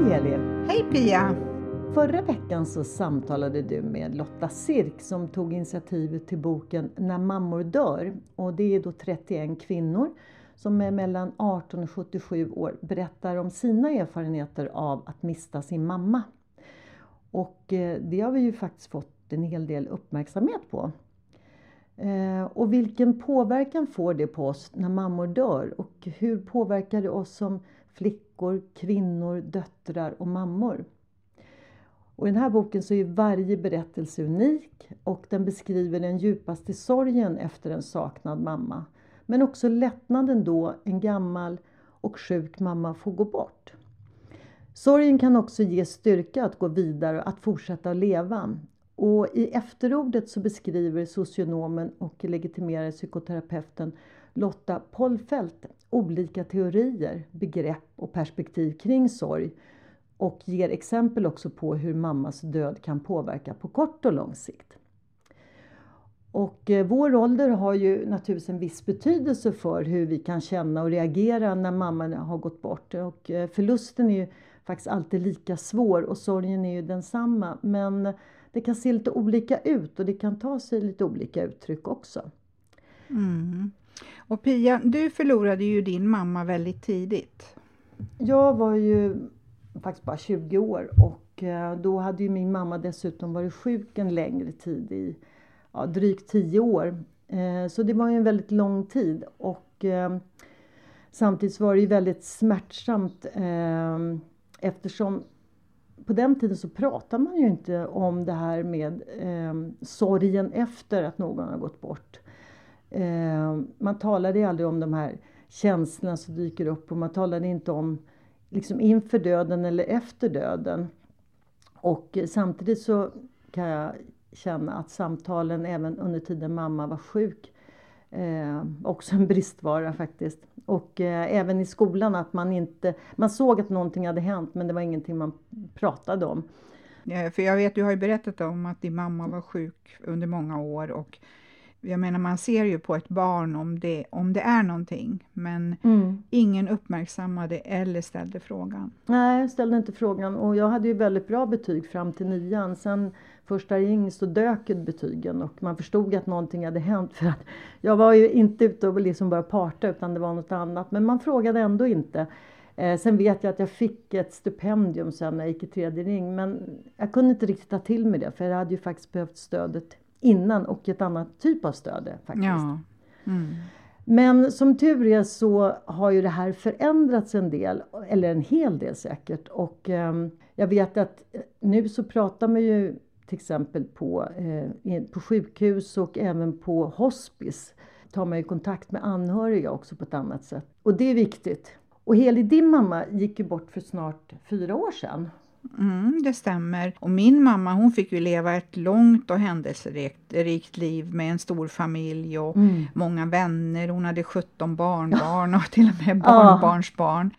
Hej Elin! Hej Pia! Förra veckan så samtalade du med Lotta Sirk som tog initiativet till boken När mammor dör. Och det är då 31 kvinnor som är mellan 18 och 77 år berättar om sina erfarenheter av att mista sin mamma. Och eh, det har vi ju faktiskt fått en hel del uppmärksamhet på. Eh, och vilken påverkan får det på oss när mammor dör? Och hur påverkar det oss som flickor, kvinnor, döttrar och mammor? Och I den här boken så är varje berättelse unik och den beskriver den djupaste sorgen efter en saknad mamma. Men också lättnaden då en gammal och sjuk mamma får gå bort. Sorgen kan också ge styrka att gå vidare och att fortsätta att leva. Och I efterordet så beskriver socionomen och legitimerade psykoterapeuten Lotta Pollfelt olika teorier, begrepp och perspektiv kring sorg och ger exempel också på hur mammas död kan påverka på kort och lång sikt. Och eh, vår ålder har ju naturligtvis en viss betydelse för hur vi kan känna och reagera när mamman har gått bort. Och eh, förlusten är ju faktiskt alltid lika svår och sorgen är ju densamma. Men det kan se lite olika ut och det kan ta sig lite olika uttryck också. Mm. Och Pia, du förlorade ju din mamma väldigt tidigt. Jag var ju faktiskt bara 20 år och eh, då hade ju min mamma dessutom varit sjuk en längre tid i ja, drygt 10 år. Eh, så det var ju en väldigt lång tid och eh, samtidigt var det ju väldigt smärtsamt eftersom på den tiden så pratade man ju inte om det här med ehm, sorgen efter att någon har gått bort. Eh, man talade ju aldrig om de här känslorna som dyker upp och man talade inte om liksom inför döden eller efter döden. Och samtidigt så kan jag känna att samtalen även under tiden mamma var sjuk eh, också en bristvara faktiskt. Och eh, även i skolan att man inte, man såg att någonting hade hänt men det var ingenting man pratade om. Ja, för jag vet, du har ju berättat om att din mamma var sjuk under många år och jag menar man ser ju på ett barn om det, om det är någonting, men mm. ingen uppmärksammade eller ställde frågan. Nej, jag ställde inte frågan och jag hade ju väldigt bra betyg fram till nian. Sen första ring så dök betygen och man förstod att någonting hade hänt för att jag var ju inte ute och liksom bara parta utan det var något annat. Men man frågade ändå inte. Eh, sen vet jag att jag fick ett stipendium sen när jag gick i tredje ring men jag kunde inte riktigt ta till mig det för jag hade ju faktiskt behövt stödet innan och ett annat typ av stöd faktiskt. Ja. Mm. Men som tur är så har ju det här förändrats en del, eller en hel del säkert. Och eh, jag vet att nu så pratar man ju till exempel på, eh, på sjukhus och även på hospice tar man ju kontakt med anhöriga också på ett annat sätt. Och det är viktigt. Och Heli, din mamma gick ju bort för snart fyra år sedan. Mm, det stämmer. Och min mamma hon fick ju leva ett långt och händelserikt liv med en stor familj och mm. många vänner. Hon hade 17 barnbarn och till och med barnbarnsbarn.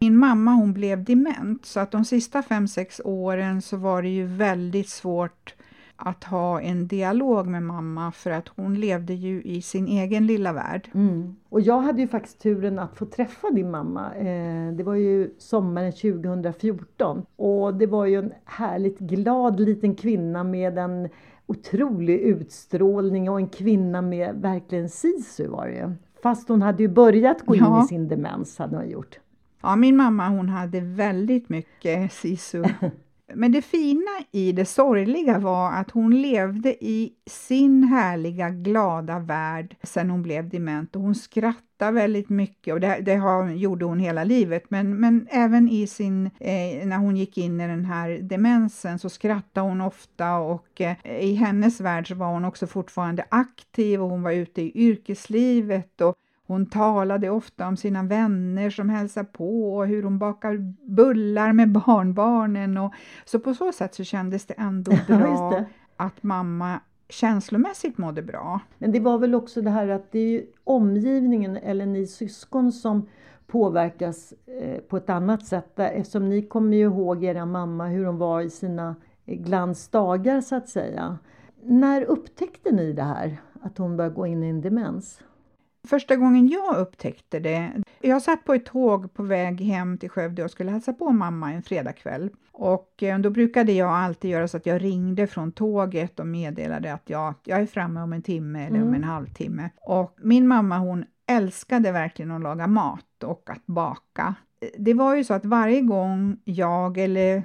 Min mamma hon blev dement så att de sista 5-6 åren så var det ju väldigt svårt att ha en dialog med mamma för att hon levde ju i sin egen lilla värld. Mm. Och jag hade ju faktiskt turen att få träffa din mamma. Eh, det var ju sommaren 2014 och det var ju en härligt glad liten kvinna med en otrolig utstrålning och en kvinna med verkligen sisu var det Fast hon hade ju börjat gå in ja. i sin demens, hade hon gjort. Ja, min mamma hon hade väldigt mycket sisu. Men det fina i det sorgliga var att hon levde i sin härliga, glada värld sen hon blev dement. Och hon skrattade väldigt mycket. Och det, det har, gjorde hon hela livet. Men, men även i sin, eh, när hon gick in i den här demensen så skrattade hon ofta. Och eh, i hennes värld så var hon också fortfarande aktiv. Och hon var ute i yrkeslivet. Och hon talade ofta om sina vänner som hälsar på och hur hon bakar bullar med barnbarnen. Och, så på så sätt så kändes det ändå bra det. att mamma känslomässigt mådde bra. Men det var väl också det här att det är omgivningen eller ni syskon som påverkas eh, på ett annat sätt eftersom ni kommer ju ihåg era mamma hur hon var i sina glansdagar så att säga. När upptäckte ni det här, att hon började gå in i en demens? Första gången jag upptäckte det, jag satt på ett tåg på väg hem till Skövde och skulle hälsa på mamma en fredagkväll. Och eh, då brukade jag alltid göra så att jag ringde från tåget och meddelade att jag, jag är framme om en timme eller mm. om en halvtimme. Och min mamma hon älskade verkligen att laga mat och att baka det var ju så att varje gång jag eller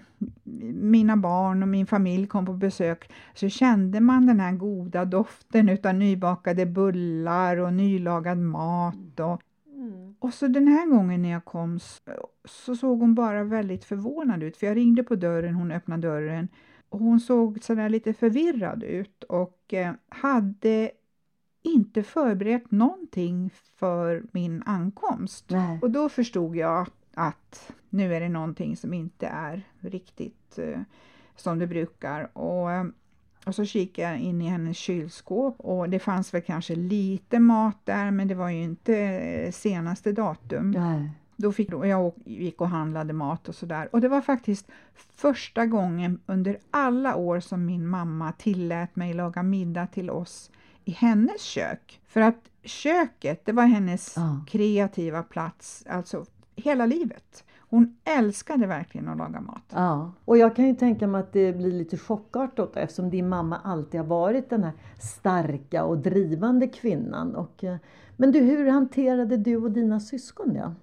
mina barn och min familj kom på besök så kände man den här goda doften utav nybakade bullar och nylagad mat. Och, mm. och så den här gången när jag kom så, så såg hon bara väldigt förvånad ut för jag ringde på dörren, hon öppnade dörren och hon såg sådär lite förvirrad ut och eh, hade inte förberett någonting för min ankomst. Nej. Och då förstod jag att nu är det någonting som inte är riktigt eh, som det brukar. Och, eh, och så kikade jag in i hennes kylskåp och det fanns väl kanske lite mat där men det var ju inte eh, senaste datum. Nej. Då fick jag gick och handlade mat och sådär. Och det var faktiskt första gången under alla år som min mamma tillät mig laga middag till oss i hennes kök. För att köket, det var hennes ja. kreativa plats, alltså hela livet. Hon älskade verkligen att laga mat. Ja, och jag kan ju tänka mig att det blir lite chockartat eftersom din mamma alltid har varit den här starka och drivande kvinnan. Och, eh, men du, hur hanterade du och dina syskon det?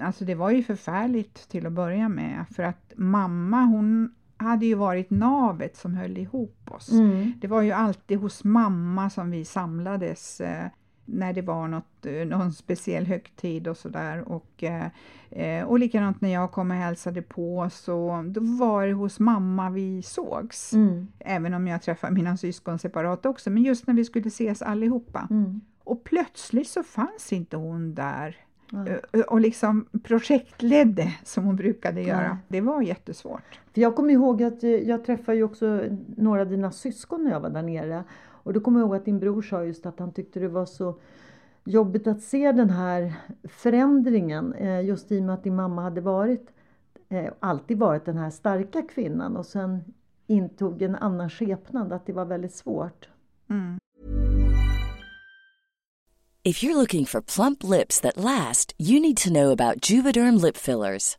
Alltså det var ju förfärligt till att börja med för att mamma hon hade ju varit navet som höll ihop oss. Mm. Det var ju alltid hos mamma som vi samlades eh, när det var något, eh, någon speciell högtid och sådär. Och, eh, eh, och likadant när jag kom och hälsade på så då var det hos mamma vi sågs. Mm. Även om jag träffade mina syskon separat också, men just när vi skulle ses allihopa. Mm. Och plötsligt så fanns inte hon där Mm. och liksom projektledde som hon brukade göra. Mm. Det var jättesvårt. För jag kommer ihåg att jag träffade ju också några av dina syskon när jag var där nere. Och då kommer jag ihåg att din bror sa just att han tyckte det var så jobbigt att se den här förändringen eh, just i och med att din mamma hade varit eh, alltid varit den här starka kvinnan och sen intog en annan skepnad, att det var väldigt svårt. Mm. If you're looking for plump lips that last, you need to know about Juvederm lip fillers.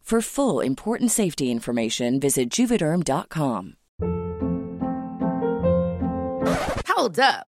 For full important safety information, visit juvederm.com. Hold up.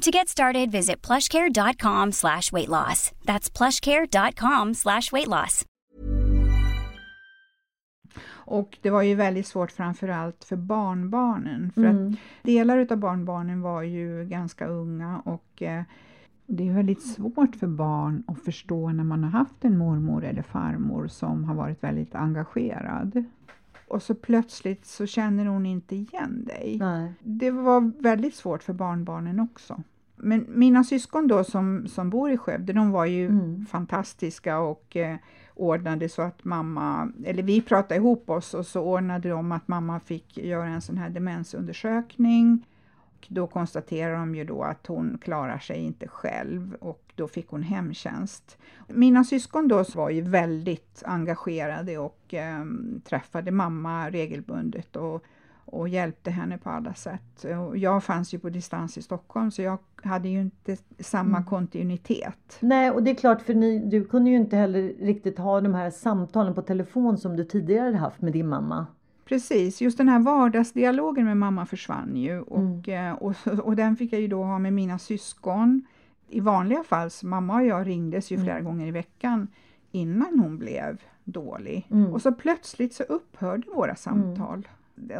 To get started, visit plushcare.com slash weight loss. That's plushcare.com slash weight loss. Och det var ju väldigt svårt framförallt för barnbarnen. För Mm. att delar utav barnbarnen var ju ganska unga och eh, det är väldigt svårt för barn att förstå när man har haft en mormor eller farmor som har varit väldigt engagerad. Och så plötsligt så känner hon inte igen dig. Nej. Det var väldigt svårt för barnbarnen också. Men mina syskon då som, som bor i Skövde, de var ju Mm. fantastiska och eh, ordnade så att mamma, eller vi pratade ihop oss och så ordnade de att mamma fick göra en sån här demensundersökning. Och då konstaterar de ju då att hon klarar sig inte själv och då fick hon hemtjänst. Mina syskon då var ju väldigt engagerade och eh, träffade mamma regelbundet och, och hjälpte henne på alla sätt. Och jag fanns ju på distans i Stockholm så jag hade ju inte samma Mm. kontinuitet. Nej, och det är klart för ni, du kunde ju inte heller riktigt ha de här samtalen på telefon som du tidigare haft med din mamma. Precis, just den här vardagsdialogen med mamma försvann ju och, eh, och, och den fick jag ju då ha med mina syskon. I vanliga fall, så mamma och jag ringdes ju flera gånger i veckan innan hon blev dålig. Mm. Och så plötsligt så upphörde våra samtal.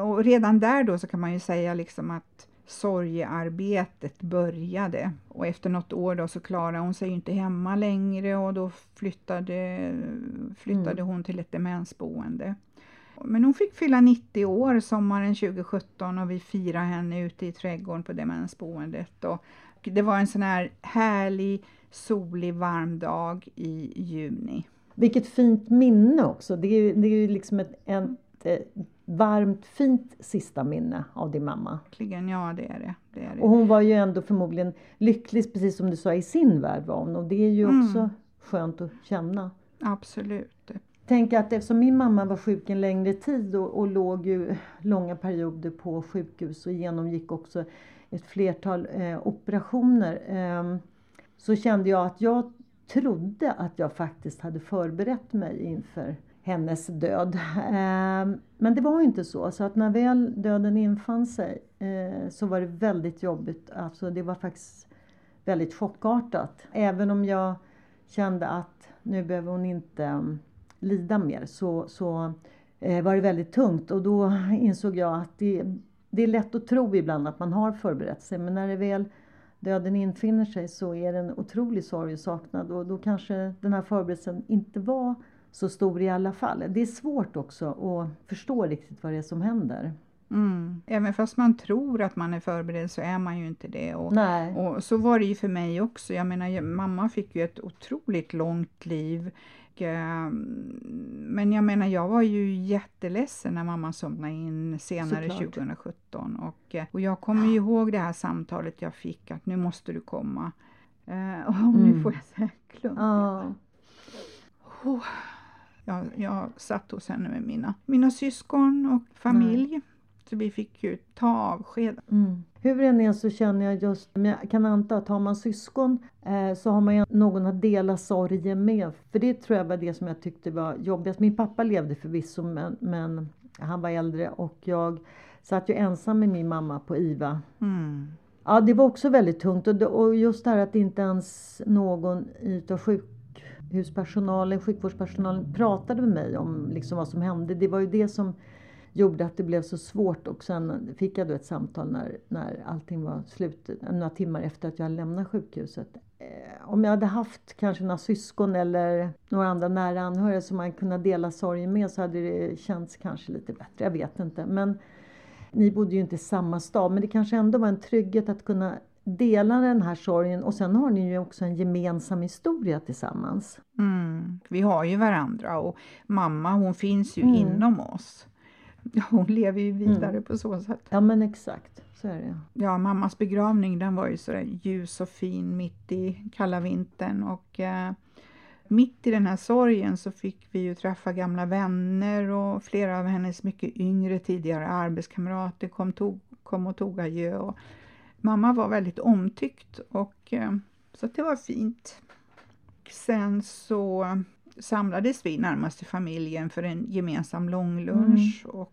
Och redan där då så kan man ju säga liksom att sorgearbetet började. Och efter något år då så klarade hon sig inte hemma längre och då flyttade, flyttade hon till ett demensboende. Men hon fick fylla 90 år sommaren 2017 och vi firade henne ute i trädgården på demensboendet. Och det var en sån här härlig, solig, varm dag i juni. Vilket fint minne också. Det är, det är ju liksom ett, ett, eh, varmt, fint sista minne av din mamma. Verkligen, ja det är det. det, är det. Och hon var ju ändå förmodligen lycklig, precis som du sa, i sin värld var hon. Och det är ju Mm. också skönt att känna. Absolut. Tänk att eftersom min mamma var sjuk en längre tid och, och låg ju långa perioder på sjukhus och genomgick också ett flertal eh, operationer. Eh, så kände jag att jag trodde att jag faktiskt hade förberett mig inför hennes död. Eh, men det var ju inte så. Så att när väl döden infann sig eh, så var det väldigt jobbigt. Alltså det var faktiskt väldigt chockartat. Även om jag kände att nu behöver hon inte ehm, lida mer så, så eh, var det väldigt tungt och då insåg jag att det, det är lätt att tro ibland att man har förberett sig men när det väl döden infinner sig så är det en otrolig sorg och saknad och då kanske den här förberedelsen inte var så stor i alla fall. Det är svårt också att förstå riktigt vad det är som händer. Mm. Även fast man tror att man är förberedd så är man ju inte det. Och, och så var det ju för mig också. Jag menar, mamma fick ju ett otroligt långt liv. Och, eh, Men jag menar, jag var ju jätteledsen när mamma somnade in senare Såklart. 2017. Och, eh, och jag kommer ju ihåg det här samtalet jag fick att nu måste du komma. Eh, Och nu Mm. får jag så här klump. Ja. Oh. Jag, jag satt hos henne med mina, mina syskon och familj. Så vi fick ju ta avsked. Mm. Hur än är så känner jag just, men jag kan anta att har man syskon eh, så har man ju någon att dela sorgen med. För det tror jag var det som jag tyckte var jobbigast. Min pappa levde förvisso men, men han var äldre och jag satt ju ensam med min mamma på IVA. Mm. Ja, det var också väldigt tungt och, och just det här att inte ens någon utav sjukhuspersonalen, sjukvårdspersonalen pratade med mig om liksom vad som hände. Det var ju det som gjorde att det blev så svårt och sen fick jag då ett samtal när, när allting var slut, några timmar efter att jag lämnat sjukhuset. om jag hade haft kanske några syskon eller några andra nära anhöriga som man kunde dela sorgen med så hade det känts kanske lite bättre. Jag vet inte. Men ni bodde ju inte i samma stad men det kanske ändå var en trygghet att kunna dela den här sorgen och sen har ni ju också en gemensam historia tillsammans. Mm. Vi har ju varandra och mamma hon finns ju mm. inom oss. Hon lever ju vidare mm. på så sätt. Ja men exakt, så är det. Ja, mammas begravning den var ju sådär ljus och fin mitt i kalla vintern och eh, mitt i den här sorgen så fick vi ju träffa gamla vänner och flera av hennes mycket yngre tidigare arbetskamrater kom, tog, kom och tog adjö. Och mamma var väldigt omtyckt och eh, så det var fint. Sen så samlades vi närmast i familjen för en gemensam långlunch. Mm. Och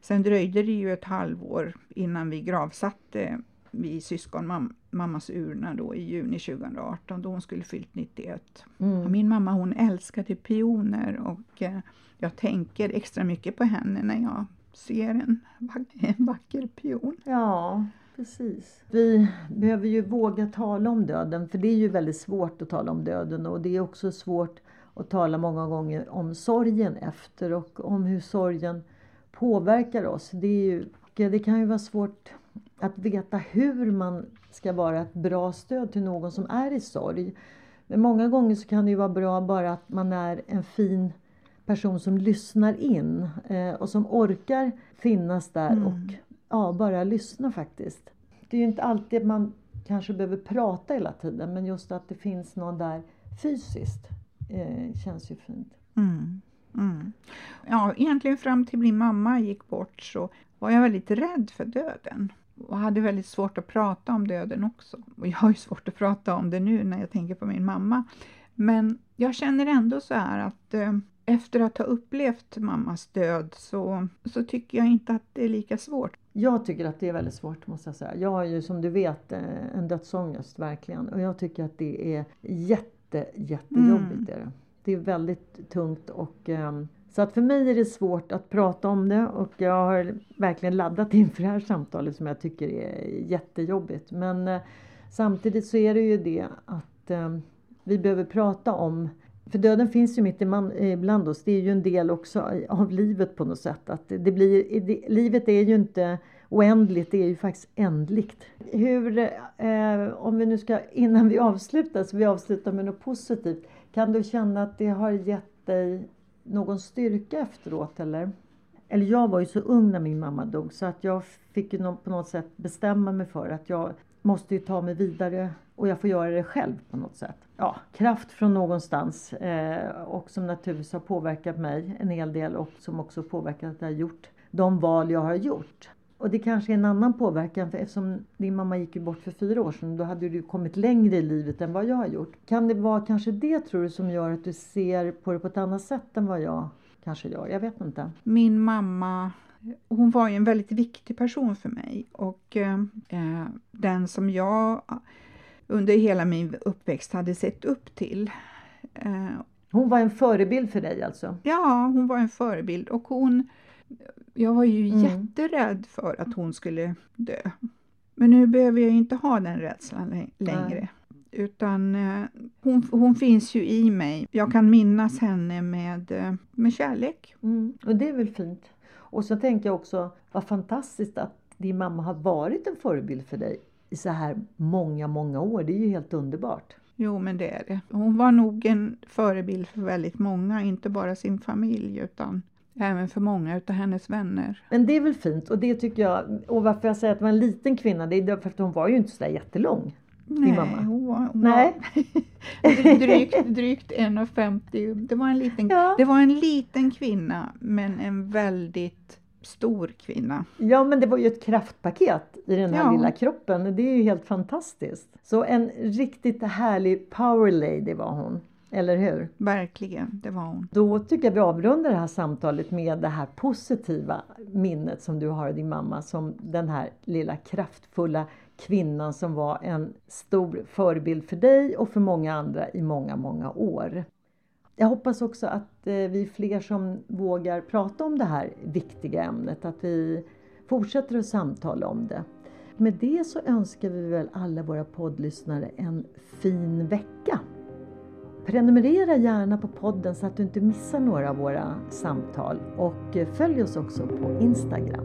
sen dröjde det ju ett halvår innan vi gravsatte vi syskon mam mammas urna då i juni 2018 då hon skulle fyllt 91. Mm. min mamma hon älskade pioner och eh, jag tänker extra mycket på henne när jag ser en, en vacker pion. Ja, precis. Vi behöver ju våga tala om döden för det är ju väldigt svårt att tala om döden och det är också svårt att tala många gånger om sorgen efter och om hur sorgen påverkar oss. Det, ju, det kan ju vara svårt att veta hur man ska vara ett bra stöd till någon som är i sorg. Men många gånger så kan det ju vara bra bara att man är en fin person som lyssnar in eh, och som orkar finnas där mm. och ja, bara lyssna faktiskt. Det är ju inte alltid man kanske behöver prata hela tiden men just att det finns någon där fysiskt eh, känns ju fint. Mm. Mm. Ja, egentligen fram till min mamma gick bort så var jag väldigt rädd för döden och hade väldigt svårt att prata om döden också. Och jag har ju svårt att prata om det nu när jag tänker på min mamma. Men jag känner ändå så här att eh, efter att ha upplevt mammas död så, så tycker jag inte att det är lika svårt. Jag tycker att det är väldigt svårt måste jag säga. Jag har ju som du vet eh, en dödsångest verkligen och jag tycker att det är jätte, jättejobbigt. Mm. Det är väldigt tungt och um, så att för mig är det svårt att prata om det och jag har verkligen laddat inför det här samtalet som jag tycker är jättejobbigt. Men eh, samtidigt så är det ju det att eh, vi behöver prata om för döden finns ju mitt ibland oss. Det är ju en del också av livet på något sätt. Att det blir, det, livet är ju inte oändligt, det är ju faktiskt ändligt. Hur, eh, om vi nu ska, innan vi avslutar, så vi avslutar med något positivt. Kan du känna att det har gett dig någon styrka efteråt eller? Eller jag var ju så ung när min mamma dog så att jag fick ju på något sätt bestämma mig för att jag måste ju ta mig vidare och jag får göra det själv på något sätt. Ja, kraft från någonstans eh, och som naturligtvis har påverkat mig en hel del och som också påverkat att jag har gjort de val jag har gjort. Och det kanske är en annan påverkan för eftersom din mamma gick ju bort för fyra år sedan då hade du kommit längre i livet än vad jag har gjort. Kan det vara kanske det tror du som gör att du ser på det på ett annat sätt än vad jag kanske gör? Jag vet inte. Min mamma hon var ju en väldigt viktig person för mig och eh, den som jag under hela min uppväxt hade sett upp till. Eh, hon var en förebild för dig alltså? Ja, hon var en förebild och hon jag var ju mm. jätterädd för att hon skulle dö. Men nu behöver jag inte ha den rädslan längre. Nej. Utan eh, hon, hon finns ju i mig. Jag kan minnas henne med, eh, med kärlek. Mm. Och det är väl fint. Och så tänker jag också, vad fantastiskt att din mamma har varit en förebild för dig i så här många, många år. Det är ju helt underbart. Jo, men det är det. Hon var nog en förebild för väldigt många, inte bara sin familj utan Även för många utav hennes vänner. Men det är väl fint och det tycker jag, och varför jag säger att det var en liten kvinna, det är för att hon var ju inte så där jättelång. Nej, mamma. hon var, hon Nej. var drygt, drygt 1,50. Det, var en liten, ja. det var en liten kvinna men en väldigt stor kvinna. Ja men det var ju ett kraftpaket i den här ja. lilla kroppen. Det är ju helt fantastiskt. Så en riktigt härlig power lady var hon. Eller hur? Verkligen, det var hon. Då tycker jag vi avrundar det här samtalet med det här positiva minnet som du har av din mamma som den här lilla kraftfulla kvinnan som var en stor förebild för dig och för många andra i många, många år. Jag hoppas också att eh, vi är fler som vågar prata om det här viktiga ämnet, att vi fortsätter att samtala om det. Med det så önskar vi väl alla våra poddlyssnare en fin vecka. Prenumerera gärna på podden så att du inte missar några av våra samtal och följ oss också på Instagram.